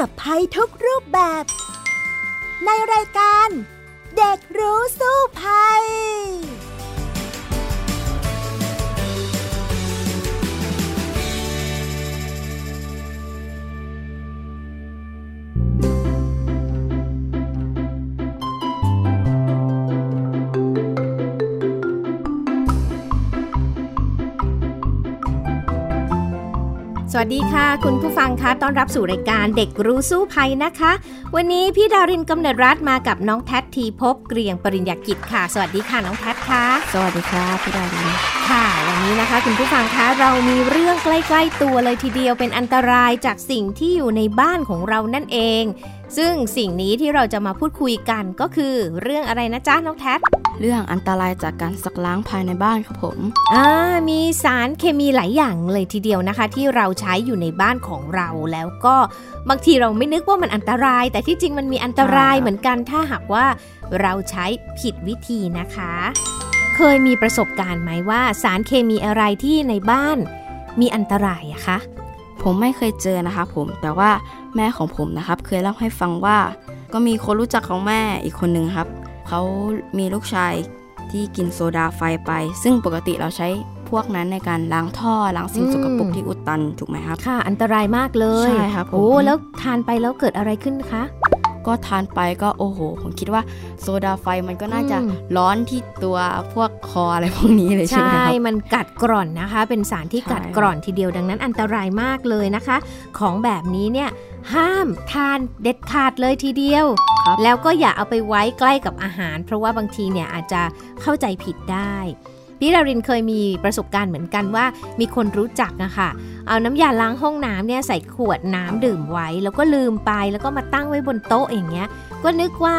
กับภัยทุกรูปแบบ ในรายการ เด็กรู้สู้ภัย สวัสดีค่ะ คุณผู้ฟังคะต้อนรับสู่รายการเด็กรู้สู้ภัยนะคะ วันนี้พี่ดารินกำเนิดรัฐมากับน้องแท็ ทีพบเกรียงปริญญากิจค่ะ สวัสดีค่ะน้องแท็ค่ะ สวัสดีครับพี่ดารินค่ะวันนี้นะคะ คุณผู้ฟังคะเรามีเรื่องใกล้ ๆ ตัวเลยทีเดียวเป็นอันตรายจากสิ่งที่อยู่ในบ้านของเรานั่นเอง ซึ่งสิ่งนี้ที่เราจะมาพูดคุยกันก็คือเรื่องอะไรนะจ๊ะน้องแท็เรื่องอันตรายจากการสักล้างภายในบ้านครับผมอ่ามีสารเคมีหลายอย่างเลยทีเดียวนะคะ ที่เราใช้อยู่ในบ้านของเราแล้วก็บางทีเราไม่นึกว่ามันอันตราย แต่ที่จริงมันมีอันตรายเหมือนกันถ้าหากว่า เราใช้ผิดวิธีนะคะ เคยมีประสบการณ์ไหมว่า สารเคมีอะไรที่ในบ้านมีอันตรายอะคะ ผมไม่เคยเจอนะคะผม แต่ว่าแม่ของผมนะครับ เคยเล่าให้ฟังว่า ก็มีคนรู้จักของแม่อีกคนหนึ่งครับ เขามีลูกชายที่กินโซดาไฟไป ซึ่งปกติเราใช้พวกนั้นในการล้างท่อล้างสิ่งสกปรกที่อุดตันถูกไหมครับ ค่ะ อันตรายมากเลย ใช่ครับโอ้แล้วทานไปแล้วเกิดอะไรขึ้นคะ ก็ทานไปก็โอ้โห ผมคิดว่าโซดาไฟมันก็น่าจะร้อนที่ตัวพวกคออะไรพวกนี้เลยใช่ไหมครับใช่ มันกัดกร่อนนะคะ เป็นสารที่กัดกร่อนทีเดียวดังนั้นอันตรายมากเลยนะคะ ของแบบนี้เนี่ยห้ามทานเด็ดขาดเลยทีเดียว แล้วก็อย่าเอาไปไว้ใกล้กับอาหาร เพราะว่าบางทีเนี่ยอาจจะเข้าใจผิดได้ พี่ดารินเคยมีประสบการณ์เหมือนกันว่ามีคนรู้จักนะคะเอาน้ำยาล้างห้องน้ำเนี่ยใส่ขวดน้ำดื่มไว้ แล้วก็ลืมไปแล้วก็มาตั้งไว้บนโต๊ะอย่างเงี้ย ก็นึกว่า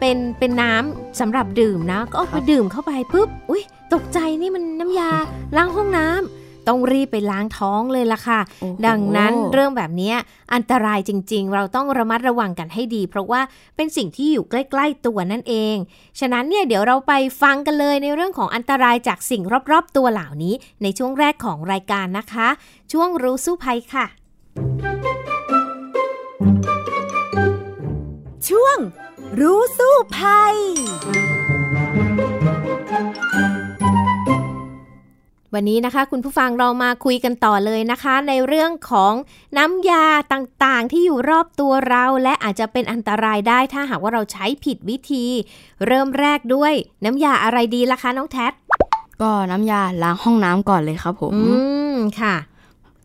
เป็นเป็นน้ำสำหรับดื่มนะ ก็เอาไปดื่มเข้าไปปุ๊บ อุ้ยตกใจนี่มันน้ำยาล้างห้องน้ำ ต้องรีบไปล้างท้องเลยล่ะค่ะ ดังนั้นเรื่องแบบนี้อันตรายจริง ๆ เราต้องระมัดระวังกันให้ดี เพราะว่าเป็นสิ่งที่อยู่ใกล้ ๆ ตัวนั่นเอง ฉะนั้นเนี่ยเดี๋ยวเราไปฟังกันเลยในเรื่องของอันตรายจากสิ่งรอบๆ ตัวเหล่านี้ ในช่วงแรกของรายการนะคะ ช่วงรู้สู้ภัยค่ะ ช่วงรู้สู้ภัย วันนี้นะคะ คุณผู้ฟังเรามาคุยกันต่อเลยนะคะ ในเรื่องของน้ำยาต่างๆที่อยู่รอบตัวเรา และอาจจะเป็นอันตรายได้ถ้าหากว่าเราใช้ผิดวิธี เริ่มแรกด้วยน้ำยาอะไรดีล่ะคะน้องแท็ก็น้ำยาล้างห้องน้ำก่อนเลยครับผม อืมค่ะ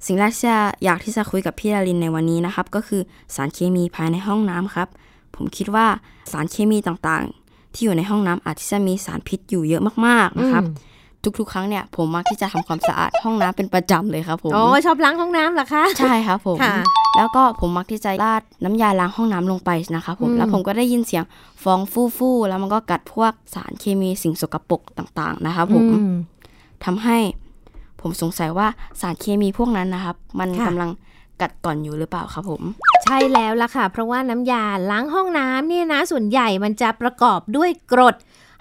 สิ่งแรกที่อยากที่จะคุยกับพี่ดารินในวันนี้นะครับ ก็คือสารเคมีภายในห้องน้ำครับ ผมคิดว่าสารเคมีต่างๆ ที่อยู่ในห้องน้ำอาจจะมีสารพิษอยู่เยอะมากๆนะครับ ทุกๆ ครั้งเนี่ยผมมักที่จะทำความสะอาดห้องน้ำเป็นประจำเลยครับผมอ๋อชอบล้างห้องน้ำเหรอคะใช่ครับผมแล้วก็ผมมักที่จะราดน้ำยาล้างห้องน้ำลงไปนะครับผมแล้วผมก็ได้ยินเสียงฟองฟู่ๆแล้วมันก็กัดพวกสารเคมีสิ่งสกปรกต่างๆนะครับผมทำให้ผมสงสัยว่าสารเคมีพวกนั้นนะครับ มันกำลังกัดก่อนอยู่หรือเปล่าครับผม ใช่แล้วล่ะค่ะ เพราะว่าน้ำยาล้างห้องน้ำเนี่ยนะ ส่วนใหญ่มันจะประกอบด้วยกรด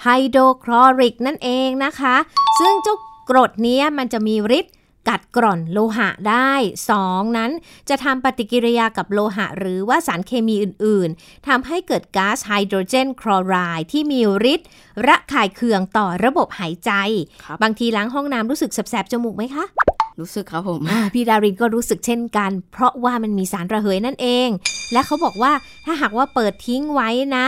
ไฮโดรคลอริกนั่นเองนะคะ ซึ่งเจ้ากรดนี้มันจะมีฤทธิ์กัดกร่อนโลหะได้ 2 นั้นจะทำปฏิกิริยากับโลหะ หรือว่าสารเคมีอื่น ๆทำให้เกิดก๊าซไฮโดรเจนคลอไรด์ที่มีฤทธิ์ระคายเคืองต่อระบบหายใจบบางทีล้างห้องน้ำรู้สึกแสบๆจมูกไหมคะ รู้สึกครับผมพี่ดารินก็รู้สึกเช่นกัน เพราะว่ามันมีสารระเหยนั่นเอง และเขาบอกว่าถ้าหากว่าเปิดทิ้งไว้นะ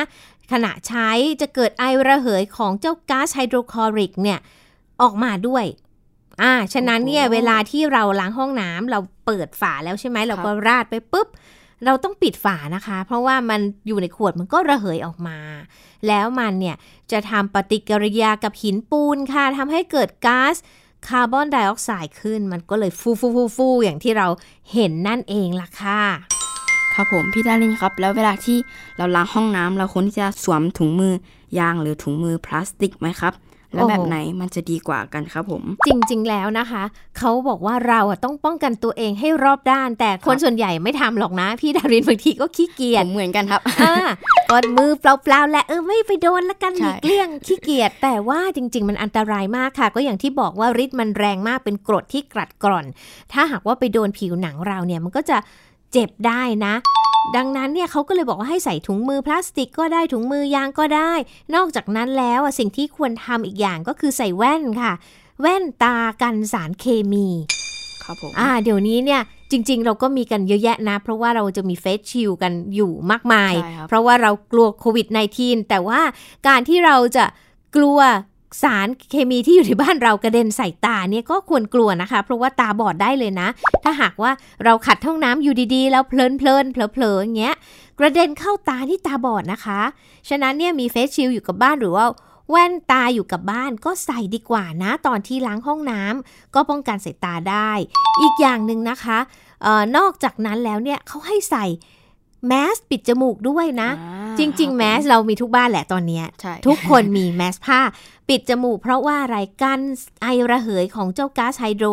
ขณะใช้จะเกิดไอระเหยของเจ้าก๊าซไฮโดรคลอริกเนี่ยออกมาด้วยอ่าฉะนั้นเนี่ยเวลาที่เราล้างห้องน้ำเราเปิดฝาแล้วใช่ไหมเราก็ราดไปปุ๊บ เราต้องปิดฝานะคะ เพราะว่ามันอยู่ในขวดมันก็ระเหยออกมา แล้วมันเนี่ยจะทำปฏิกิริยากับหินปูนค่ะทำให้เกิดก๊าซคาร์บอนไดออกไซด์ขึ้น มันก็เลยฟูฟูฟูฟูอย่างที่เราเห็นนั่นเองล่ะค่ะ ครับผมพี่ดารินครับ แล้วเวลาที่เราล้างห้องน้ำเราควรที่จะสวมถุงมือยางหรือถุงมือพลาสติกไหมครับ แล้วแบบไหนมันจะดีกว่ากันครับผม จริง ๆ แล้วนะคะเขาบอกว่าเราต้องป้องกันตัวเองให้รอบด้าน แต่คนส่วนใหญ่ไม่ทำหรอกนะ พี่ดารินบางทีก็ขี้เกียจเหมือนกันครับกดมือเปล่าๆและเออไม่ไปโดนละกันหลีกเลี่ยงขี้เกียจแต่ว่าจริง ๆ มันอันตรายมากค่ะ ก็อย่างที่บอกว่าฤทธิ์มันแรงมากเป็นกรดที่กรัดกร่อน ถ้าหากว่าไปโดนผิวหนังเราเนี่ยมันก็จะ เจ็บได้นะ ดังนั้นเนี่ยเขาก็เลยบอกว่าให้ใส่ถุงมือพลาสติกก็ได้ถุงมือยางก็ได้ นอกจากนั้นแล้วสิ่งที่ควรทำอีกอย่างก็คือใส่แว่นค่ะ แว่นตากันสารเคมีครับผมอ่าเดี๋ยวนี้เนี่ยจริง ๆ เราก็มีกันเยอะแยะนะ เพราะว่าเราจะมีเฟสชิลกันอยู่มากมายใช่ครับเพราะว่าเรากลัวโควิด -19 แต่ว่าการที่เราจะกลัว สารเคมีที่อยู่ในบ้านเรากระเด็นใส่ตาเนี่ยก็ควรกลัวนะคะ เพราะว่าตาบอดได้เลยนะ ถ้าหากว่าเราขัดห้องน้ำอยู่ดีๆ แล้วเพลินเพลินเผลอๆอย่างเงี้ยกระเด็นเข้าตาที่ตาบอดนะคะ ฉะนั้นเนี่ยมีเฟสชิลอยู่กับบ้านหรือว่าแว่นตาอยู่กับบ้านก็ใส่ดีกว่านะ ตอนที่ล้างห้องน้ำก็ป้องกันสายตาได้ อีกอย่างหนึ่งนะคะออนอกจากนั้นแล้วเนี่ยเขาให้ใส่ แมสปิดจมูกด้วยนะอ่าจริง ๆ แมสเรามีทุกบ้านแหละตอนเนี้ยใช่ทุกคนมีแมสผ้า ปิดจมูกเพราะว่าอะไรกันไอระเหยของเจ้าก๊าซไฮโดร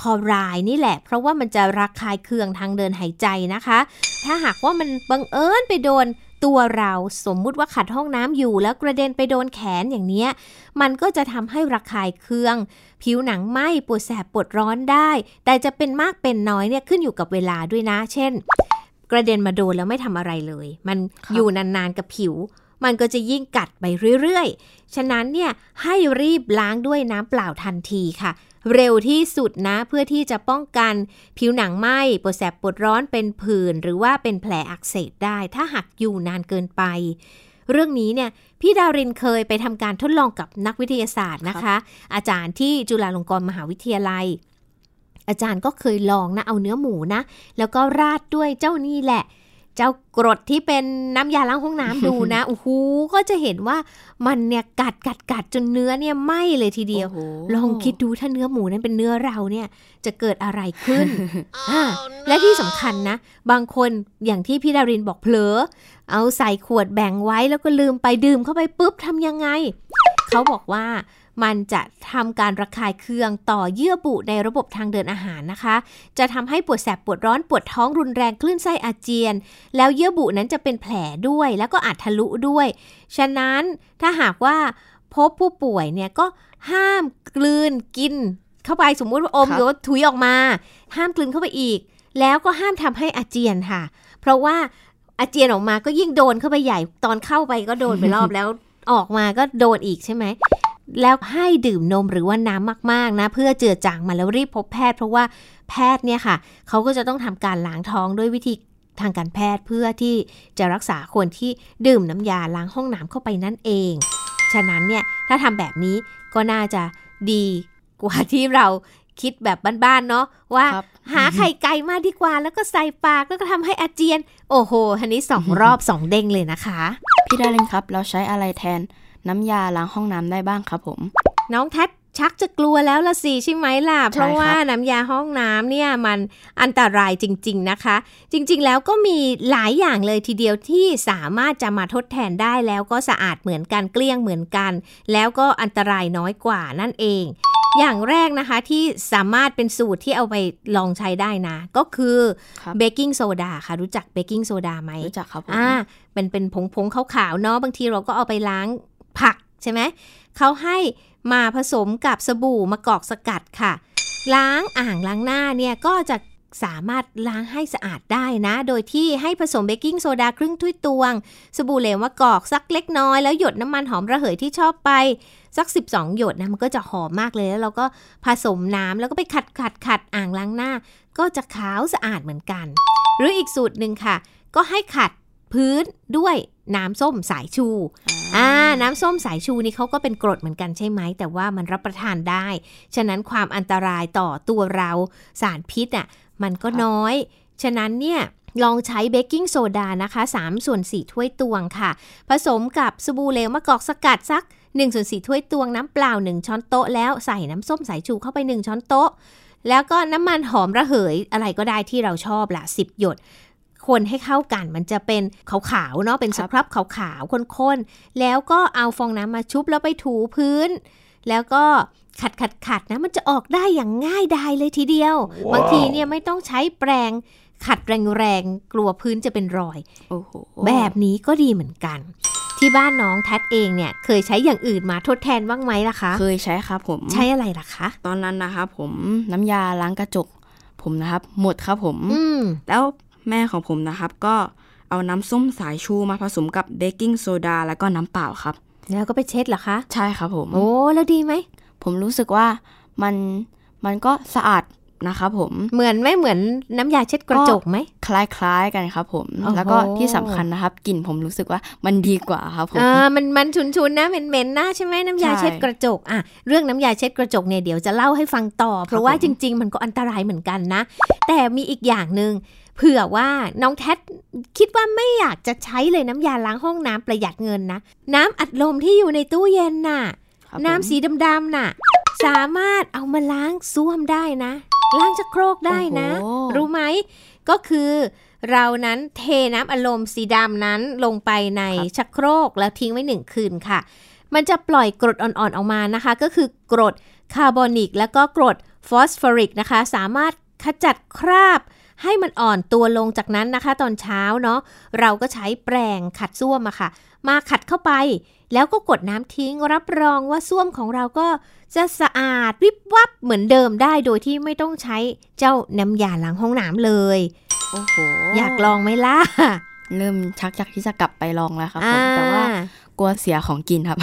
คลอไรด์นี่แหละ เพราะว่ามันจะระคายเคืองทางเดินหายใจนะคะ ถ้าหากว่ามันบังเอิญไปโดนตัวเราสมมุติว่าขัดห้องน้ำอยู่ แล้วกระเด็นไปโดนแขนอย่างเนี้ย มันก็จะทำให้ระคายเคือง ผิวหนังไหม้ปวดแสบปวดร้อนได้ แต่จะเป็นมากเป็นน้อยเนี่ยขึ้นอยู่กับเวลาด้วยนะ เช่น กระเด็นมาโดนแล้วไม่ทำอะไรเลย มันครับอยู่นานๆกับผิว มันก็จะยิ่งกัดไปเรื่อยๆ ฉะนั้นเนี่ยให้รีบล้างด้วยน้ำเปล่าทันทีค่ะ เร็วที่สุดนะเพื่อที่จะป้องกันผิวหนังไหม้ปวดแสบปวดร้อนเป็นผื่นหรือว่าเป็นแผลอักเสบได้ ถ้าหากอยู่นานเกินไป เรื่องนี้เนี่ยพี่ดารินเคยไปทำการทดลองกับนักวิทยาศาสตร์นะคะ อาจารย์ที่จุฬาลงกรณ์มหาวิทยาลัย อาจารย์ก็เคยลองนะเอาเนื้อหมูนะ แล้วก็ราดด้วยเจ้านี่แหละ เจ้ากรดที่เป็นน้ำยาล้างห้องน้ำดูนะโอ้โหก็จะเห็นว่ามันเนี่ยกัดกัดกัดจนเนื้อเนี่ยไหม้เลยทีเดียวโอ้โหลองคิดดูถ้าเนื้อหมูนั้นเป็นเนื้อเราเนี่ยจะเกิดอะไรขึ้นอ่าและที่สำคัญนะ บางคนอย่างที่พี่ดารินบอกเผลอ เอาใส่ขวดแบ่งไว้แล้วก็ลืมไปดื่มเข้าไปปุ๊บทำยังไง เขาบอกว่า มันจะทำการระคายเคืองต่อเยื่อบุในระบบทางเดินอาหารนะคะ จะทำให้ปวดแสบปวดร้อนปวดท้องรุนแรงคลื่นไส้อาเจียน แล้วเยื่อบุนั้นจะเป็นแผลด้วย แล้วก็อาจทะลุด้วย ฉะนั้นถ้าหากว่าพบผู้ป่วยเนี่ยก็ห้ามกลืนกิน เข้าไปสมมุติว่าอมหรือว่าถุยออกมา ห้ามกลืนเข้าไปอีก แล้วก็ห้ามทำให้อาเจียนค่ะ เพราะว่าอาเจียนออกมาก็ยิ่งโดนเข้าไปใหญ่ตอนเข้าไปก็โดนไปรอบแล้วออกมาก็โดนอีกใช่ไหม แล้วให้ดื่มนมหรือว่าน้ำมากๆนะ เพื่อเจือจางมันแล้วรีบพบแพทย์เพราะว่าแพทย์เนี่ยค่ะเขาก็จะต้องทำการล้างท้องด้วยวิธีทางการแพทย์เพื่อที่จะรักษาคนที่ดื่มน้ำยาล้างห้องน้ำเข้าไปนั่นเอง ฉะนั้นเนี่ยถ้าทำแบบนี้ก็น่าจะดีกว่าที่เราคิดแบบบ้านๆเนาะว่าครับหาไข่ไก่มาดีกว่า แล้วก็ใส่ปากแล้วก็ทำให้อาเจียน โอ้โหอันนี้สองรอบสองเด้งเลยนะคะ พี่ดารินครับ เราใช้อะไรแทน น้ำยาล้างห้องน้ำได้บ้างครับผม น้องแท็ดชักจะกลัวแล้วละสิใช่ไหมล่ะ เพราะว่าน้ำยาห้องน้ำเนี่ยมันอันตรายจริง ๆนะคะ จริง ๆ แล้วก็มีหลายอย่างเลยทีเดียวที่สามารถจะมาทดแทนได้แล้วก็สะอาดเหมือนกันเกลี้ยงเหมือนกัน แล้วก็อันตรายน้อยกว่านั่นเอง อย่างแรกนะคะที่สามารถเป็นสูตรที่เอาไปลองใช้ได้นะ ก็คือครับเบกกิ้งโซดาค่ะรู้จักเบกกิ้งโซดาไหมรู้จักครับผมอ่าเป็นเป็นผงผงๆขาวๆเนาะบางทีเราก็เอาไปล้าง ผักใช่ไหมเขาให้มาผสมกับสบู่มะกอกสกัดค่ะ ล้างอ่างล้างหน้าเนี่ยก็จะสามารถล้างให้สะอาดได้นะ โดยที่ให้ผสมเบกกิ้งโซดาครึ่งถ้วยตวง สบู่เหลวมะกอกสักเล็กน้อย แล้วหยดน้ำมันหอมระเหยที่ชอบไป สัก 12 หยดนะมันก็จะหอมมากเลยแล้วเราก็ผสมน้ำแล้วก็ไปขัดขัดขัดอ่างล้างหน้า ก็จะขาวสะอาดเหมือนกัน หรืออีกสูตรหนึ่งค่ะ ก็ให้ขัดพื้นด้วยน้ำส้มสายชู น้ำส้มสายชูนี่เขาก็เป็นกรดเหมือนกันใช่ไหม แต่ว่ามันรับประทานได้ ฉะนั้นความอันตรายต่อตัวเราสารพิษอะมันก็น้อย ฉะนั้นเนี่ยลองใช้เบกกิ้งโซดานะคะ3ส่วน4ถ้วยตวงค่ะ ผสมกับสบู่เหลวมะกอกสกัดสัก1ส่วน4ถ้วยตวงน้ำเปล่า 1 ช้อนโต๊ะแล้วใส่น้ำส้มสายชูเข้าไป 1 ช้อนโต๊ะ แล้วก็น้ำมันหอมระเหยอะไรก็ได้ที่เราชอบละ10 หยด คนให้เข้ากัน มันจะเป็นขาวๆเนาะเป็นสครับขาวๆข้นๆแล้วก็เอาฟองน้ำมาชุบแล้วไปถูพื้น แล้วก็ขัดขัดขัดๆๆนะ มันจะออกได้อย่างง่ายดายเลยทีเดียวบางทีเนี่ยไม่ต้องใช้แปรงขัดแรงๆ กลัวพื้นจะเป็นรอยโอ้โหแบบนี้ก็ดีเหมือนกันที่บ้านน้องแท็ดเองเนี่ยเคยใช้อย่างอื่นมาทดแทนบ้างไหมล่ะคะ เคยใช้ครับผมใช้อะไรล่ะคะ ตอนนั้นนะครับผมน้ำยาล้างกระจก ผมนะครับ หมดครับผม อืมแล้ว แม่ของผมนะครับ ก็เอาน้ำส้มสายชูมาผสมกับเบกกิ้งโซดาแล้วก็น้ำเปล่าครับ แล้วก็ไปเช็ดเหรอคะ ใช่ครับผม โอ้แล้วดีไหม ผมรู้สึกว่ามันมันก็สะอาดนะครับผม เหมือนไหม่เหมือนน้ำยาเช็ดกระจกไหม คล้ายๆกันครับผมโอ้โหแล้วก็ที่สำคัญนะครับกลิ่นผมรู้สึกว่ามันดีกว่าครับผมอ่ามันมันชุนๆนะเหม็นๆนะใช่ไหมน้ำยาใช่เช็ดกระจกอะเรื่องน้ำยาเช็ดกระจกเนี่ยเดี๋ยวจะเล่าให้ฟังต่อ เพราะว่าผมจริง ๆ มันก็อันตรายเหมือนกันนะ แต่มีอีกอย่างหนึ่ง เผื่อว่าน้องแท็คิดว่าไม่อยากจะใช้เลยน้ำยาล้างห้องน้ำประหยัดเงินนะ น้ำอัดลมที่อยู่ในตู้เย็นน่ะครับผมน้ำสีดำๆน่ะ สามารถเอามาล้างส้วมได้นะ ล้างชักโครกได้นะโอ้โหรู้ไหม ก็คือเรานั้นเทน้ำอารมณ์สีดำนั้นลงไปในชักโครกแล้วทิ้งไว้หนึ่งคืนค่ะ มันจะปล่อยกรดอ่อนๆออกมานะคะ ก็คือกรดคาร์บอนิก แล้วก็กรดฟอสฟอริกนะคะ สามารถขจัดคราบ ให้มันอ่อนตัวลงจากนั้นนะคะ ตอนเช้าเนาะเราก็ใช้แปรงขัดส้วมอะค่ะ มาขัดเข้าไป แล้วก็กดน้ำทิ้งรับรองว่าส้วมของเราก็จะสะอาดวิบวับเหมือนเดิมได้โดยที่ไม่ต้องใช้เจ้าน้ำยาล้างห้องน้ำเลยโอ้โหอยากลองไหมล่ะเริ่มชักอยากที่จะกลับไปลองแล้วครับผมแต่ว่าอ่กลัวเสียของกินครับ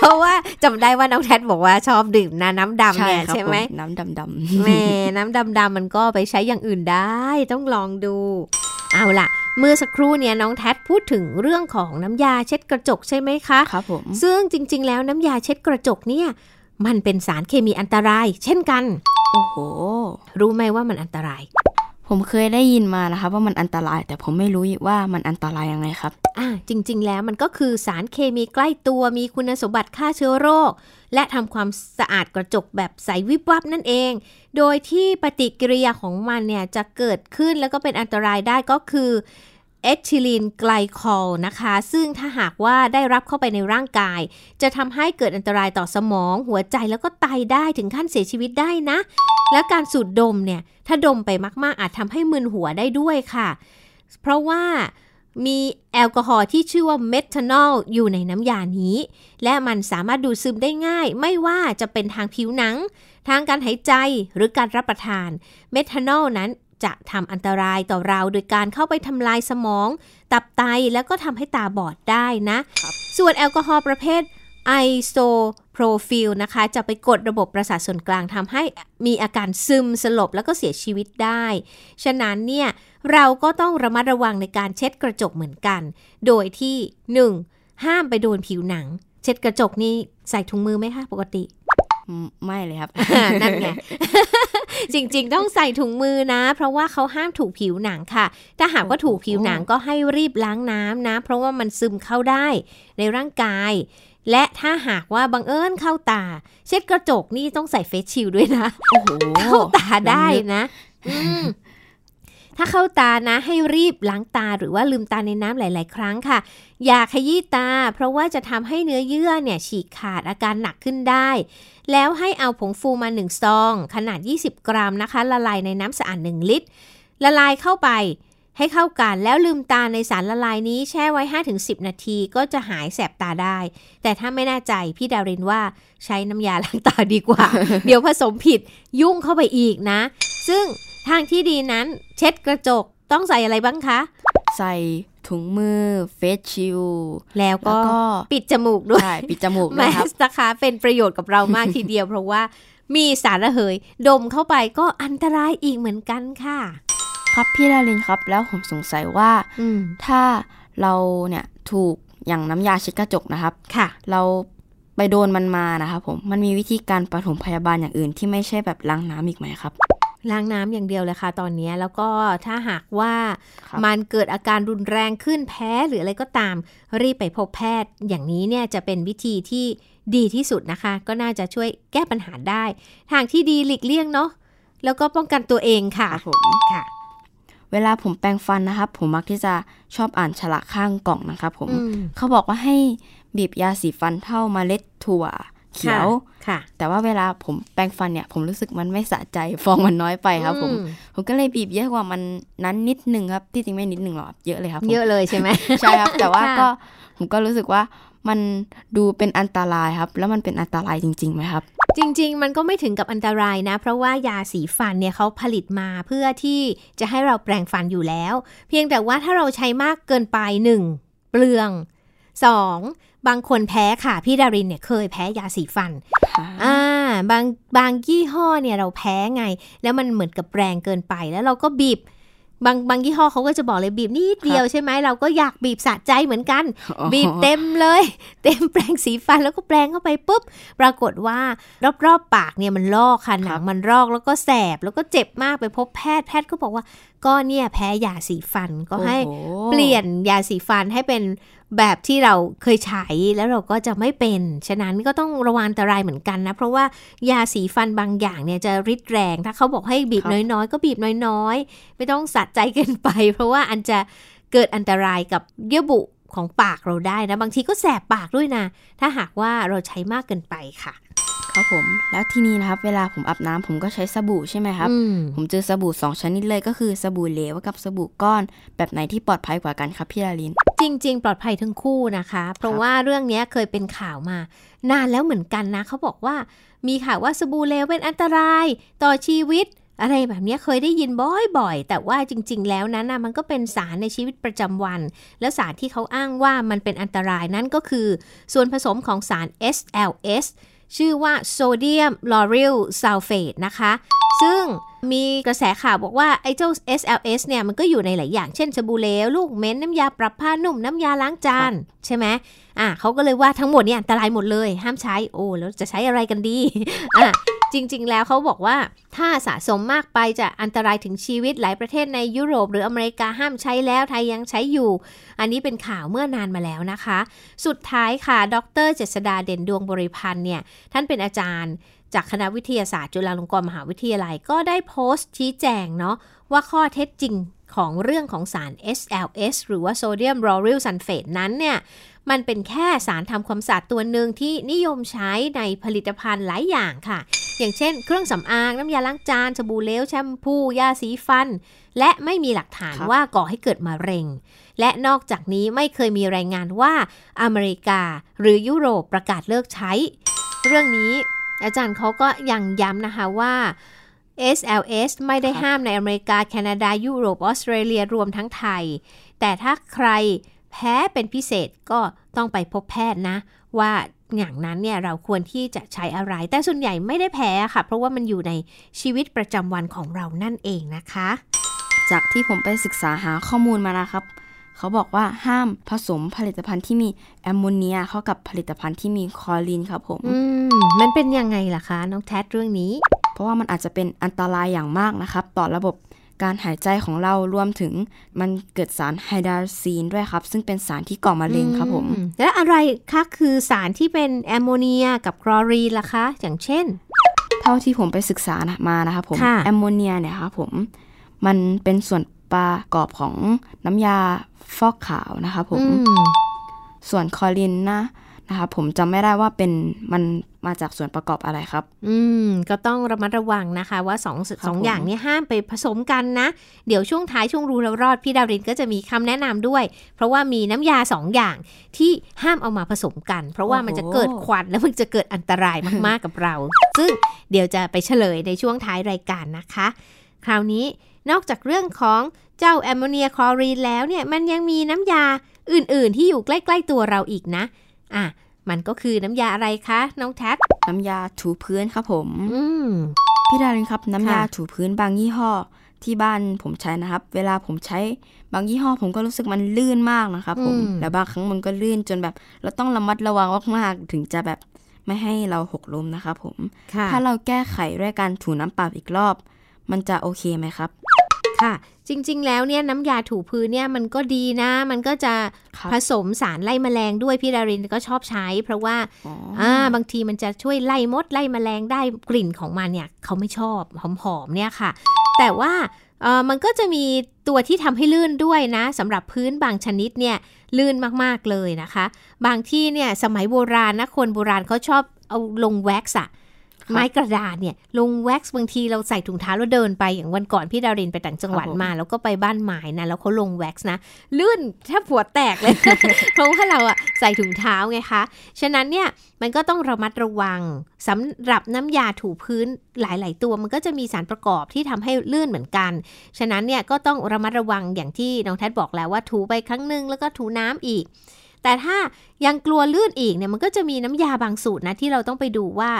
เพราะว่าจำได้ว่าน้องแทดบอกว่าชอบดื่มนะน้ำดำเนี่ยครับใช่ไหมผน้ำดำๆแหม่น้ำดำๆมันก็ไปใช้อย่างอื่นได้ ต้องลองดู เอาล่ะ เมื่อสักครู่เนี่ยน้องแทดพูดถึงเรื่องของน้ำยาเช็ดกระจกใช่ไหมคะครับผมซึ่งจริง ๆ แล้วน้ำยาเช็ดกระจกเนี่ยมันเป็นสารเคมีอันตราย เช่นกัน โอ้โห รู้ไหมว่ามันอันตราย ผมเคยได้ยินมานะคะว่ามันอันตราย แต่ผมไม่รู้ว่ามันอันตรายยังไงครับ อ่าจริง ๆ แล้วมันก็คือสารเคมีใกล้ตัวมีคุณสมบัติฆ่าเชื้อโรค และทำความสะอาดกระจกแบบใสวิบวับนั่นเอง โดยที่ปฏิกิริยาของมันเนี่ยจะเกิดขึ้นแล้วก็เป็นอันตรายได้ก็คือ เอทิลีนไกลคอลนะคะ ซึ่งถ้าหากว่าได้รับเข้าไปในร่างกาย จะทำให้เกิดอันตรายต่อสมอง หัวใจแล้วก็ไตได้ถึงขั้นเสียชีวิตได้นะ และการสูดดมเนี่ย ถ้าดมไปมาก ๆ อาจทำให้มึนหัวได้ด้วยค่ะ เพราะว่ามีแอลกอฮอล์ที่ชื่อว่าเมทานอลอยู่ในน้ำยานี้ และมันสามารถดูดซึมได้ง่าย ไม่ว่าจะเป็นทางผิวหนัง ทางการหายใจหรือการรับประทาน เมทานอลนั้น จะทำอันตรายต่อเราโดยการเข้าไปทำลายสมอง ตับไตแล้วก็ทำให้ตาบอดได้นะ ส่วนแอลกอฮอล์ประเภทไอโซโพรพิลนะคะ จะไปกดระบบประสาทส่วนกลางทำให้มีอาการซึมสลบแล้วก็เสียชีวิตได้ ฉะนั้นเนี่ยเราก็ต้องระมัดระวังในการเช็ดกระจกเหมือนกัน โดยที่ 1. ห้ามไปโดนผิวหนัง เช็ดกระจกนี่ใส่ถุงมือไหมคะปกติอืมไม่เลยครับ นั่นไง จริงๆ ต้องใส่ถุงมือนะ เพราะว่าเขาห้ามถูกผิวหนังค่ะ ถ้าหากว่าถูกผิวหนังก็ให้รีบล้างน้ำนะ เพราะว่ามันซึมเข้าได้ในร่างกาย และถ้าหากว่าบังเอิญเข้าตา เช็ดกระจกนี่ต้องใส่เฟซชิลด์ด้วยนะโอ้โหเข้าตาได้นะอืมถ้าเข้าตานะให้รีบล้างตาหรือว่าลืมตาในน้ำหลาย ๆ ครั้งค่ะ อย่าขยี้ตา เพราะว่าจะทำให้เนื้อเยื่อเนี่ยฉีกขาดอาการหนักขึ้นได้ แล้วให้เอาผงฟูมา 1 ซอง ขนาด 20 กรัมนะคะ ละลายในน้ำสะอาด 1 ลิตร ละลายเข้าไปให้เข้ากันแล้วลืมตาในสารละลายนี้แช่ไว้ 5-10 นาทีก็จะหายแสบตาได้ แต่ถ้าไม่แน่ใจพี่ดารินว่าใช้น้ำยาล้างตาดีกว่า เดี๋ยวผสมผิดยุ่งเข้าไปอีกนะ ซึ่งทางที่ดีนั้นเช็ดกระจกต้องใส่อะไรบ้างคะ ใส่ ถุงมือเฟสชิลแล้วแล้วก็ก็ปิดจมูกด้วยใช่ปิดจมูกแมด้วยครับสนะคะเป็นประโยชน์กับเรามากทีเดียว เพราะว่ามีสารระเหย ดมเข้าไปก็อันตรายอีกเหมือนกันค่ะ ครับพี่ดารินครับ แล้วผมสงสัยว่าอืมถ้าเราเนี่ยถูกอย่างน้ำยาเช็ดกระจกนะครับค่ะ เราไปโดนมันมานะครับผมมันมีวิธีการปฐมพยาบาลอย่างอื่นที่ไม่ใช่แบบล้างน้ำอีกไหมครับ ล้างน้ำอย่างเดียวเลยค่ะตอนนี้แล้วก็ถ้าหากว่าครับมันเกิดอาการรุนแรงขึ้นแพ้หรืออะไรก็ตาม รีบไปพบแพทย์ อย่างนี้เนี่ยจะเป็นวิธีที่ดีที่สุดนะคะ ก็น่าจะช่วยแก้ปัญหาได้ ทางที่ดีหลีกเลี่ยงเนาะแล้วก็ป้องกันตัวเองค่ะครับผมค่ะ เวลาผมแปรงฟันนะครับ ผมมักที่จะชอบอ่านฉลากข้างกล่องนะครับผมอืมเขาบอกว่าให้บีบยาสีฟันเท่าเมล็ดถั่ว เขียวค่ะ แต่ว่าเวลาผมแปรงฟันเนี่ย ผมรู้สึกมันไม่สะใจฟองมันน้อยไปครับ ผมอืผมก็เลยบีบเยอะกว่ามันนั้นนิดหนึ่งครับ ที่จริงไม่นิดหนึ่งหรอกครับเยอะเลยครับผมเยอะเลยใช่ไหมใช่ครับ แต่ว่าค่ะก็ผมก็รู้สึกว่ามันดูเป็นอันตรายครับ แล้วมันเป็นอันตรายจริงๆไหมครับจจริง ๆ มันก็ไม่ถึงกับอันตรายนะ เพราะว่ายาสีฟันเนี่ยเขาผลิตมาเพื่อที่จะให้เราแปรงฟันอยู่แล้ว เพียงแต่ว่าถ้าเราใช้มากเกินไปหนึ่งเปลืองสอง บางคนแพ้ค่ะ พี่ดารินเนี่ยเคยแพ้ยาสีฟัน อ่า บางบางยี่ห้อเนี่ยเราแพ้ไง แล้วมันเหมือนกับแรงเกินไปแล้วเราก็บีบบางบางยี่ห้อเขาก็จะบอกเลยบีบนิดเดียวใช่ไหมเราก็อยากบีบสะใจเหมือนกัน บีบเต็มเลย เต็มแปรงสีฟันแล้วก็แปรงเข้าไปปุ๊บ ปรากฏว่ารอบๆปากเนี่ยมันลอกค่ะหนังมันลอกแล้วก็แสบแล้วก็เจ็บมากไปพบแพทย์แพทย์ก็บอกว่า ก็เนี่ยแพ้ยาสีฟันก็ให้โอ้โหเปลี่ยนยาสีฟันให้เป็นแบบที่เราเคยใช้แล้วเราก็จะไม่เป็น ฉะนั้นก็ต้องระวังอันตรายเหมือนกันนะ เพราะว่ายาสีฟันบางอย่างเนี่ยจะริดแรง ถ้าเขาบอกให้บีบครับน้อยๆ ก็บีบน้อยๆ ไม่ต้องสัดใจเกินไป เพราะว่าอันจะเกิดอันตรายกับเยื่อบุของปากเราได้นะ บางทีก็แสบปากด้วยนะ ถ้าหากว่าเราใช้มากเกินไปค่ะ ครับผม แล้วทีนี้นะครับ เวลาผมอาบน้ำผมก็ใช้สบู่ใช่ไหมครับอืมผมเจอสบู่สองชนิดเลยก็คือสบู่เหลวกับสบู่ก้อน แบบไหนที่ปลอดภัยกว่ากันครับพี่ดาริน จริง ๆ ปลอดภัยทั้งคู่นะคะ เพราะว่าเรื่องนี้เคยเป็นข่าวมา นานแล้วเหมือนกันนะเขาบอกว่า มีข่าวว่าสบู่เลวเป็นอันตรายต่อชีวิตอะไรแบบนี้เคยได้ยินบ่อยๆ แต่ว่าจริง ๆ แล้วนั้นนะมันก็เป็นสารในชีวิตประจำวัน แล้วสารที่เขาอ้างว่ามันเป็นอันตรายนั้นก็คือ ส่วนผสมของสาร SLS ชื่อว่าโซเดียมลอริลซัลเฟตนะคะ ซึ่งมีกระแสข่าวบอกว่า ไอ้เจ้า SLS เนี่ย มันก็อยู่ในหลายอย่าง เช่นสบู่เหลวลูกเม้น น้ำยาปรับผ้านุ่ม น้ำยาล้างจาน ใช่ไหมอะเขาก็เลยว่าทั้งหมดเนี่ยอันตรายหมดเลย ห้ามใช้ โอ้ แล้วจะใช้อะไรกันดี อะ จริง ๆ แล้วเขาบอกว่าถ้าสะสมมากไปจะอันตรายถึงชีวิตหลายประเทศในยุโรป หรืออเมริกาห้ามใช้แล้วไทยยังใช้อยู่ อันนี้เป็นข่าวเมื่อนานมาแล้วนะคะ สุดท้ายค่ะ ดรเจษดาเด่นดวงบริพันธ์เนี่ยท่านเป็นอาจารย์จากคณะวิทยาศาสตร์จุฬาลงกรณ์มหาวิทยาลัยก็ได้โพสต์ชี้แจงเนาะว่าข้อเท็จจริงของเรื่องของสาร SLS หรือว่าโซเดียมลอริลซัลเฟตนั้นเนี่ย มันเป็นแค่สารทำความสะอาดตัวหนึ่งที่นิยมใช้ในผลิตภัณฑ์หลายอย่างค่ะ อย่างเช่น เครื่องสำอางน้ำยาล้างจานสบู่เหลวแชมพูยาสีฟัน และไม่มีหลักฐานครับว่าก่อให้เกิดมะเร็ง และนอกจากนี้ไม่เคยมีรายงานว่าอเมริกาหรือยุโรปประกาศเลิกใช้ เรื่องนี้อาจารย์เขาก็ยังย้ำนะคะว่า SLS ไม่ได้ครับห้ามในอเมริกา แคนาดา ยุโรป ออสเตรเลียรวมทั้งไทย แต่ถ้าใคร แพ้เป็นพิเศษก็ต้องไปพบแพทย์นะ ว่าอย่างนั้นเนี่ยเราควรที่จะใช้อะไร แต่ส่วนใหญ่ไม่ได้แพ้ค่ะ เพราะว่ามันอยู่ในชีวิตประจำวันของเรานั่นเองนะคะ จากที่ผมไปศึกษาหาข้อมูลมานะครับ เขาบอกว่าห้ามผสมผลิตภัณฑ์ที่มีแอมโมเนียเข้ากับผลิตภัณฑ์ที่มีคลอรีนครับผมอืมมันเป็นยังไงล่ะคะ น้องแทดเรื่องนี้ เพราะว่ามันอาจจะเป็นอันตรายอย่างมากนะครับ ต่อระบบ การหายใจของเรารวมถึงมันเกิดสารไฮดราซีนด้วยครับ ซึ่งเป็นสารที่ก่อมะเร็งครับผมอืและอะไรคะคือสารที่เป็นแอมโมเนียกับคลอรีนล่ะคะ อย่างเช่น เท่าที่ผมไปศึกษานะมานะครับผมค่ะแอมโมเนียเนี่ยครับผมมันเป็นส่วนประกอบของน้ำยาฟอกขาวนะครับผมอืมส่วนคลอรีนนะ นะครับผมจำไม่ได้ว่าเป็นมันมาจากส่วนประกอบอะไรครับ อืม ก็ต้องระมัดระวังนะคะว่าสองสองผมอย่างนี้ห้ามไปผสมกันนะ เดี๋ยวช่วงท้ายช่วงรู้แล้วรอด พี่ดาวรินก็จะมีคำแนะนำด้วย เพราะว่ามีน้ำยาสองอย่างที่ห้ามเอามาผสมกัน เพราะว่ามันจะเกิดควันแล้วมันจะเกิดอันตรายมากๆกับเรา ซึ่งเดี๋ยวจะไปเฉลยในช่วงท้ายรายการนะคะ คราวนี้นอกจากเรื่องของเจ้าแอมโมเนียคลอรีนแล้วเนี่ยมันยังมีน้ำยาอื่น ๆ ที่อยู่ใกล้ ๆ ตัวเราอีกนะ อะมันก็คือน้ำยาอะไรคะน้องแท็ดน้ำยาถูพื้นครับผม อืม พี่ดารินครับ น้ำยาค่ะถูพื้นบางยี่ห้อที่บ้านผมใช้นะครับ เวลาผมใช้บางยี่ห้อผมก็รู้สึกมันลื่นมากนะครับผมแล้วบางครั้งมันก็ลื่นจนแบบ เราต้องระมัดระวังมากๆถึงจะแบบไม่ให้เราหกล้มนะครับผม ค่ะถ้าเราแก้ไขด้วยการถูน้ำเปล่าอีกรอบ มันจะโอเคไหมครับ ค่ะ จริง ๆ แล้วเนี่ยน้ำยาถูพื้นเนี่ยมันก็ดีนะ มันก็จะครับผสมสารไล่แมลงด้วยพี่ดารินก็ชอบใช้ เพราะว่าอ๋อออ่าบางทีมันจะช่วยไล่มดไล่แมลงได้กลิ่นของมันเนี่ยเขาไม่ชอบหอมๆเนี่ยค่ะ แต่ว่าเออมันก็จะมีตัวที่ทำให้ลื่นด้วยนะสำหรับพื้นบางชนิดเนี่ยลื่นมากๆเลยนะคะ บางที่เนี่ยสมัยโบราณนะคนโบราณเขาชอบเอาลงแว็กซ์อะ ไม้กระดาษเนี่ยลงแว็กซ์บางทีเราใส่ถุงเท้าแล้วเดินไปอย่างวันก่อนพี่ดารินไปต่างจังหวัดมา แล้วก็ไปบ้านหมายนะแล้วเขาลงแว็กซ์นะลื่นแทบหัวแตกเลยเพราะว่าเราอะใส่ถุงเท้าไงคะ ฉะนั้นเนี่ยมันก็ต้องระมัดระวังสำหรับน้ำยาถูพื้นหลาย ๆ ตัวมันก็จะมีสารประกอบที่ทำให้ลื่นเหมือนกัน ฉะนั้นเนี่ยก็ต้องระมัดระวังอย่างที่น้องแทดบอกแล้วว่าถูไปครั้งหนึ่งแล้วก็ถูน้ำอีกแต่ถ้ายังกลัวลื่นอีกเนี่ยมันก็จะมีน้ำยาบางสูตรนะที่เราต้องไปดูว่า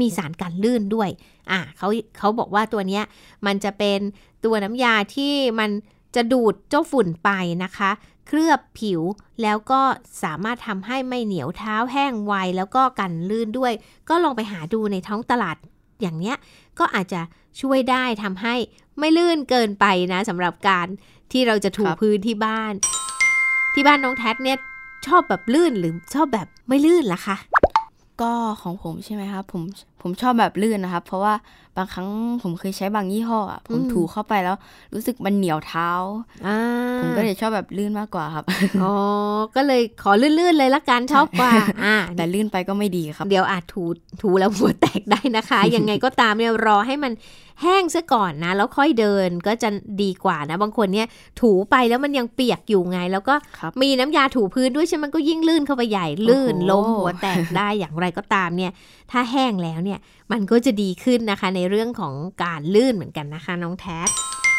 มีสารกันลื่นด้วย อะเขาเขาบอกว่าตัวเนี้ยมันจะเป็นตัวน้ำยาที่มันจะดูดเจ้าฝุ่นไปนะคะ เคลือบผิวแล้วก็สามารถทำให้ไม่เหนียวเท้าแห้งไวแล้วก็กันลื่นด้วย ก็ลองไปหาดูในท้องตลาดอย่างเนี้ยก็อาจจะช่วยได้ทำให้ไม่ลื่นเกินไปนะสำหรับการที่เราจะถูครับพื้นที่บ้าน ที่บ้านน้องแท็เนี่ยชอบแบบลื่นหรือชอบแบบไม่ลื่นล่ะคะ ก็ของผมใช่ไหมครับผมผมชอบแบบลื่นนะครับ เพราะว่าบางครั้งผมเคยใช้บางยี่ห้ออะผมอืมถูเข้าไปแล้ว รู้สึกมันเหนียวเท้าอ่าผมก็เลยชอบแบบลื่นมากกว่าครับอ๋อก็เลยขอลื่นๆเลยละกันชอบกว่าอ่าแต่ลื่นไปก็ไม่ดีครับ เดี๋ยวอาจถูถูแล้วหัวแตกได้นะคะ ยังไงก็ตามเนี่ยรอให้มัน แห้งซะก่อนนะ แล้วค่อยเดินก็จะดีกว่านะ บางคนเนี่ยถูไปแล้วมันยังเปียกอยู่ไง แล้วก็ครับมีน้ำยาถูพื้นด้วยใช่ไหมมันก็ยิ่งลื่นเข้าไปใหญ่ลื่นโอ้โหล้มหัวแตกได้อย่างไรก็ตามเนี่ย ถ้าแห้งแล้วเนี่ยมันก็จะดีขึ้นนะคะ ในเรื่องของการลื่นเหมือนกันนะคะ น้องแท็บ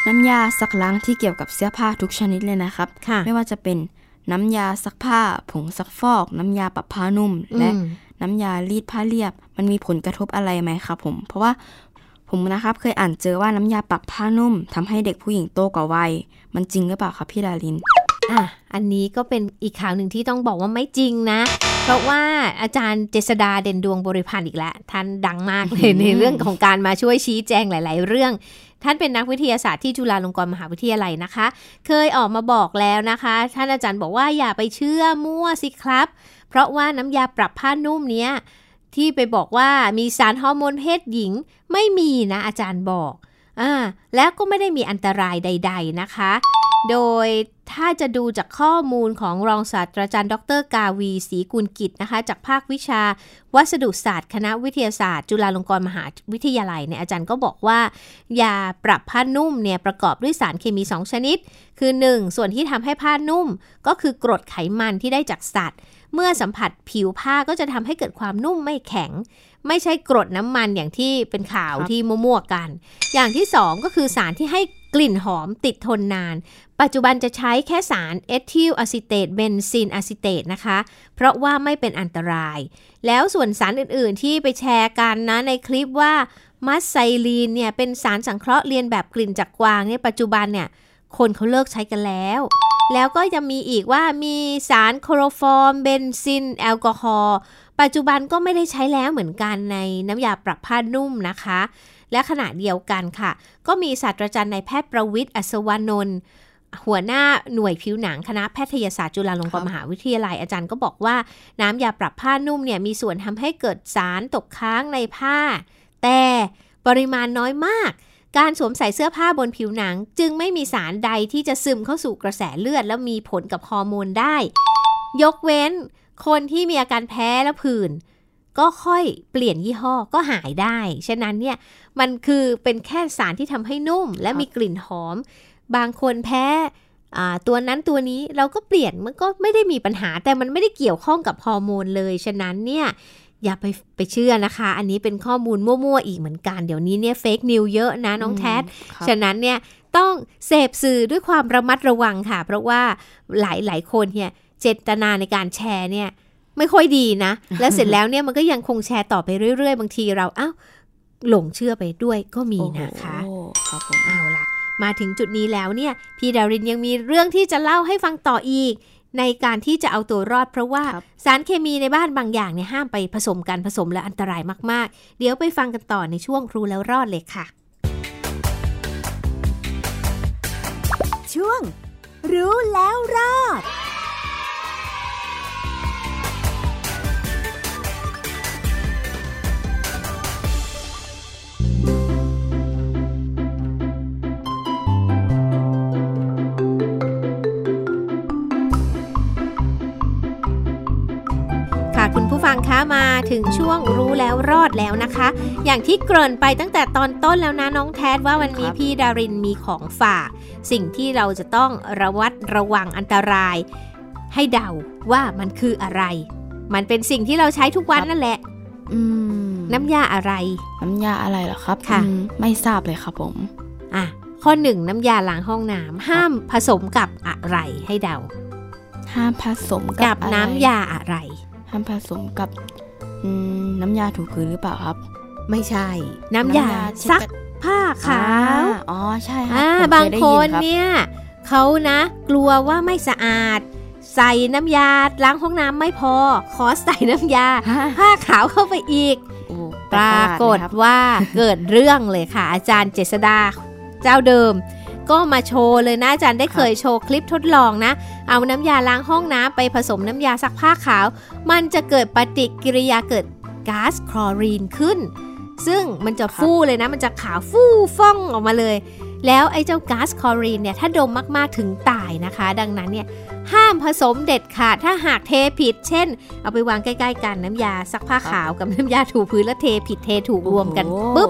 น้ำยาซักล้างที่เกี่ยวกับเสื้อผ้าทุกชนิดเลยนะครับค่ะไม่ว่าจะเป็นน้ำยาซักผ้า ผงซักฟอก น้ำยาปรับผ้านุ่ม และอืมน้ำยารีดผ้าเรียบ มันมีผลกระทบอะไรไหมครับผม เพราะว่า ผมนะครับเคยอ่านเจอว่าน้ำยาปรับผ้านุ่มทำให้เด็กผู้หญิงโตกว่าวัย มันจริงหรือเปล่าครับพี่ดาริน อะ อันนี้ก็เป็นอีกข่าวหนึ่งที่ต้องบอกว่าไม่จริงนะ เพราะว่าอาจารย์เจษดาเด่นดวงบริพันธ์อีกแล้ว ท่านดังมากเลยในเรื่องของการมาช่วยชี้แจงหลาย ๆ เรื่องท่านเป็นนักวิทยาศาสตร์ที่จุฬาลงกรณ์มหาวิทยาลัยนะคะ เคยออกมาบอกแล้วนะคะ ท่านอาจารย์บอกว่าอย่าไปเชื่อมั่วสิครับ เพราะว่าน้ำยาปรับผ้านุ่มเนี้ย ที่ไปบอกว่ามีสารฮอร์โมนเพศหญิงไม่มีนะอาจารย์บอกอ่าแล้วก็ไม่ได้มีอันตรายใด ๆนะคะ โดยถ้าจะดูจากข้อมูลของรองศาสตราจารย์ ดรกาวีศรีกุลกิจนะคะ จากภาควิชาวัสดุศาสตร์คณะวิทยาศาสตร์ จุฬาลงกรณ์มหาวิทยาลัยเนี่ยอาจารย์ก็บอกว่ายาปรับผ้านุ่มเนี่ยประกอบด้วยสารเคมี 2 ชนิด คือ 1 ส่วนที่ทำให้ผ้านุ่ม ก็คือกรดไขมันที่ได้จากสัตว์ เมื่อสัมผัสผิวผ้าก็จะทำให้เกิดความนุ่มไม่แข็ง ไม่ใช่กรดน้ำมันอย่างที่เป็นข่าวครับที่มั่วๆกัน อย่างที่ 2 ก็คือสารที่ให้กลิ่นหอมติดทนนาน ปัจจุบันจะใช้แค่สารเอทิลอะซิเตตเบนซิลอะซิเตตนะคะ เพราะว่าไม่เป็นอันตราย แล้วส่วนสารอื่นๆ ที่ไปแชร์กันนะในคลิปว่ามัสก์ไซลีนเนี่ยเป็นสารสังเคราะห์เลียนแบบกลิ่นจากกวางเนี่ยปัจจุบันเนี่ยคนเขาเลิกใช้กันแล้ว แล้วก็ยังมีอีกว่ามีสารคลอโรฟอร์ม เบนซิลแอลกอฮอล์ ปัจจุบันก็ไม่ได้ใช้แล้วเหมือนกันในน้ำยาปรับผ้านุ่มนะคะ และขณะเดียวกันค่ะ ก็มีศาสตราจารย์นายแพทย์ประวิทย์อัศวานนท์หัวหน้าหน่วยผิวหนังคณะแพทยศาสตร์จุฬาลงกรณ์มหาวิทยาลัยอาจารย์ก็บอกว่า น้ำยาปรับผ้านุ่มเนี่ยมีส่วนทำให้เกิดสารตกค้างในผ้า แต่ปริมาณน้อยมาก การสวมใส่เสื้อผ้าบนผิวหนัง จึงไม่มีสารใดที่จะซึมเข้าสู่กระแสเลือด แล้วมีผลกับฮอร์โมนได้ ยกเว้น คนที่มีอาการแพ้และผื่นก็ค่อยเปลี่ยนยี่ห้อก็หายได้ ฉะนั้นเนี่ยมันคือเป็นแค่สารที่ทำให้นุ่ม และมีกลิ่นหอม บางคนแพ้ตัวนั้นตัวนี้เราก็เปลี่ยนมันก็ไม่ได้มีปัญหาแต่มันไม่ได้เกี่ยวข้องกับฮอร์โมนเลย ฉะนั้นเนี่ย อย่าไปไปเชื่อนะคะ อันนี้เป็นข้อมูลมั่วๆอีกเหมือนกัน เดี๋ยวนี้เนี่ยเฟกนิวเยอะนะน้องแทสครับฉะนั้นเนี่ยต้องเสพสื่อด้วยความระมัดระวังค่ะ เพราะว่าหลายหลายคนเนี่ยเจตนาในการแชร์เนี่ยไม่ค่อยดีนะ แล้วเสร็จแล้วเนี่ยมันก็ยังคงแชร์ต่อไปเรื่อยๆ บางทีเราอ้าวหลงเชื่อไปด้วยก็มีนะคะโอ้โหครับผมเอาล่ะมาถึงจุดนี้แล้วเนี่ย พี่ดารินยังมีเรื่องที่จะเล่าให้ฟังต่ออีก ในการที่จะเอาตัวรอดเพราะว่าครับสารเคมีในบ้านบางอย่างเนี่ยห้ามไปผสมกันผสมและอันตรายมากๆ เดี๋ยวไปฟังกันต่อในช่วงครูแล้วรอดเลยค่ะ ช่วง รู้แล้วรอด มาถึงช่วงรู้แล้วรอดแล้วนะคะ อย่างที่เกริ่นไปตั้งแต่ตอนต้นแล้วนะน้องแทดว่าวันนี้ครับพี่ดารินมีของฝาก สิ่งที่เราจะต้องระวัดระวังอันตราย ให้เดาว่ามันคืออะไร มันเป็นสิ่งที่เราใช้ทุกวันนั่นแหละอืมน้ำยาอะไร น้ำยาอะไรเหรอครับค่ะอืมไม่ทราบเลยครับผม อะ ข้อหนึ่งน้ำยาล้างห้องน้ำห้ามผสมกับอะไรให้เดา ห้ามผสมกักับบน้ำยาอะไร ห้ามผสมกับอืมน้ำยาถูพื้นหรือเปล่าครับ ไม่ใช่ น้ำยาเช็ดซักกระผ้าขาวอ่อ๋อใช่ครัอ่าผมบางเยได้คยินรับเนี่ยเขานะ กลัวว่าไม่สะอาด ใส่น้ำยาล้างห้องน้ำไม่พอ ขอใส่น้ำยาฮะผ้าขาวเข้าไปอีกโอ้ปรากฏแปลกประหลดนะครับว่าเกิดเรื่องเลยค่ะ อาจารย์เจษดา เจ้าเดิม ก็มาโชว์เลยนะอาจารย์ได้เคยโชว์คลิปทดลองนะ เอาน้ำยาล้างห้องน้ำไปผสมน้ำยาซักผ้าขาว มันจะเกิดปฏิกิริยาเกิดก๊าซคลอรีนขึ้น ซึ่งมันจะฟู่เลยนะ มันจะขาวฟู่ฟ่องออกมาเลย แล้วไอ้เจ้าก๊าซคลอรีนเนี่ยถ้าดมมากๆถึงตายนะคะ ดังนั้นเนี่ยห้ามผสมเด็ดขาดถ้าหากเทผิด เช่น เอาไปวางใกล้ ๆ กันน้ำยาซักผ้าขาวกับน้ำยาถูพื้นแล้วเทผิดเทถูกรวมกันโอ้โหปุ๊บ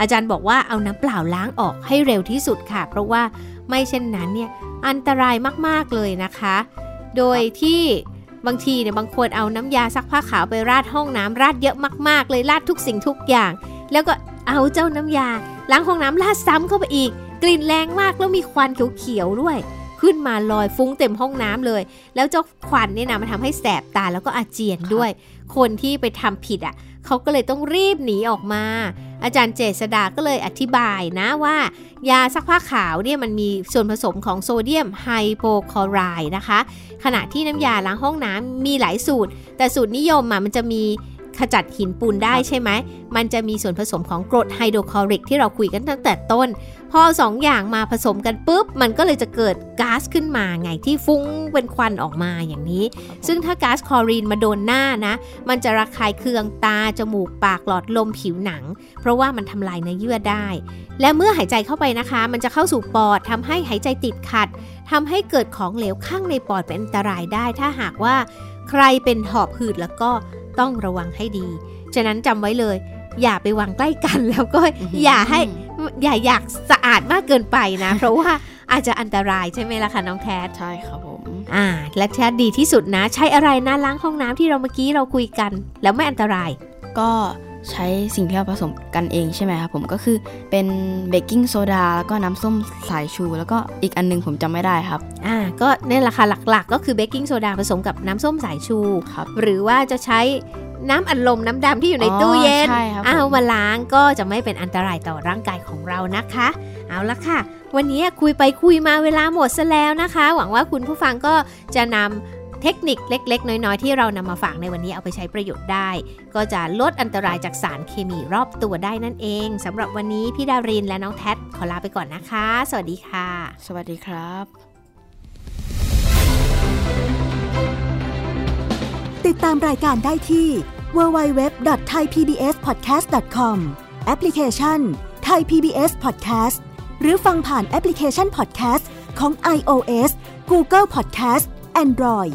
อาจารย์บอกว่าเอาน้ำเปล่าล้างออกให้เร็วที่สุดค่ะ เพราะว่าไม่เช่นนั้นเนี่ยอันตรายมากๆเลยนะคะ โดยที่บางทีเนี่ยบางคนเอาน้ำยาซักผ้าขาวไปราดห้องน้ำราดเยอะมาก ๆ เลยราดทุกสิ่งทุกอย่าง แล้วก็เอาเจ้าน้ำยาล้างห้องน้ำราดซ้ำเข้าไปอีก กลิ่นแรงมากแล้วมีควันเขียวๆด้วย ขึ้นมาลอยฟุ้งเต็มห้องน้ำเลย แล้วเจ้าควันเนี่ยนะมันทำให้แสบตาแล้วก็อาเจียนด้วย คนที่ไปทำผิดอะ เขาก็เลยต้องรีบหนีออกมา อาจารย์เจษดาก็เลยอธิบายนะว่า ยาซักผ้าขาวเนี่ยมันมีส่วนผสมของโซเดียมไฮโปคลอไรด์นะคะ ขณะที่น้ำยาล้างห้องน้ำมีหลายสูตร แต่สูตรนิยมอะมันจะมี ขจัดหินปูนได้ใช่ไหม มันจะมีส่วนผสมของกรดไฮโดรคลอริกที่เราคุยกันตั้งแต่ต้น พอสองอย่างมาผสมกันปุ๊บ มันก็เลยจะเกิดก๊าซขึ้นมาไงที่ฟุ้งเป็นควันออกมาอย่างนี้ ซึ่งถ้าก๊าซคลอรีนมาโดนหน้านะ มันจะระคายเคืองตา จมูก ปาก หลอดลม ผิวหนัง เพราะว่ามันทำลายเนื้อเยื่อได้ และเมื่อหายใจเข้าไปนะคะ มันจะเข้าสู่ปอดทำให้หายใจติดขัดทำให้เกิดของเหลวข้างในปอดเป็นอันตรายได้ ถ้าหากว่าใครเป็นหอบหืดแล้วก็ ต้องระวังให้ดี ฉะนั้นจำไว้เลย อย่าไปวางใกล้กันแล้วก็อย่าให้อย่าอยากสะอาดมากเกินไปนะ เพราะว่าอาจจะอันตรายใช่ไหมล่ะคะน้องแทดใช่ครับผมอ่าและแทดดีที่สุดนะ ใช้อะไรนะล้างห้องน้ำที่เราเมื่อกี้เราคุยกัน แล้วไม่อันตราย ก็ ใช้สิ่งที่เราผสมกันเองใช่ไหมครับผมก็คือเป็นเบกกิ้งโซดาแล้วก็น้ำส้มสายชู แล้วก็อีกอันหนึงผมจำไม่ได้ครับอ่าก็เนี่ยแหละค่ะหลักๆ ก็คือเบกกิ้งโซดาผสมกับน้ำส้มสายชูครับหรือว่าจะใช้น้ำอัดลมน้ำดำที่อยู่ในตู้เย็นอ๋อใช่ครับผมเอามาล้างก็จะไม่เป็นอันตรายต่อร่างกายของเรานะคะ เอาละค่ะ วันนี้คุยไปคุยมาเวลาหมดซะแล้วนะคะ หวังว่าคุณผู้ฟังก็จะนำ เทคนิคเล็ก ๆ น้อย ๆ ที่เรานำมาฝากในวันนี้เอาไปใช้ประโยชน์ได้ ก็จะลดอันตรายจากสารเคมีรอบตัวได้นั่นเองสำหรับวันนี้พี่ดารินและน้องแท็ขอลาไปก่อนนะคะ สวัสดีค่ะ สวัสดีครับ ติดตามรายการได้ที่ www.thaipbspodcast.com แอปพลิเคชัน Thai PBS Podcast หรือฟังผ่านแอปพลิเคชัน Podcast ของ iOS Google Podcast Android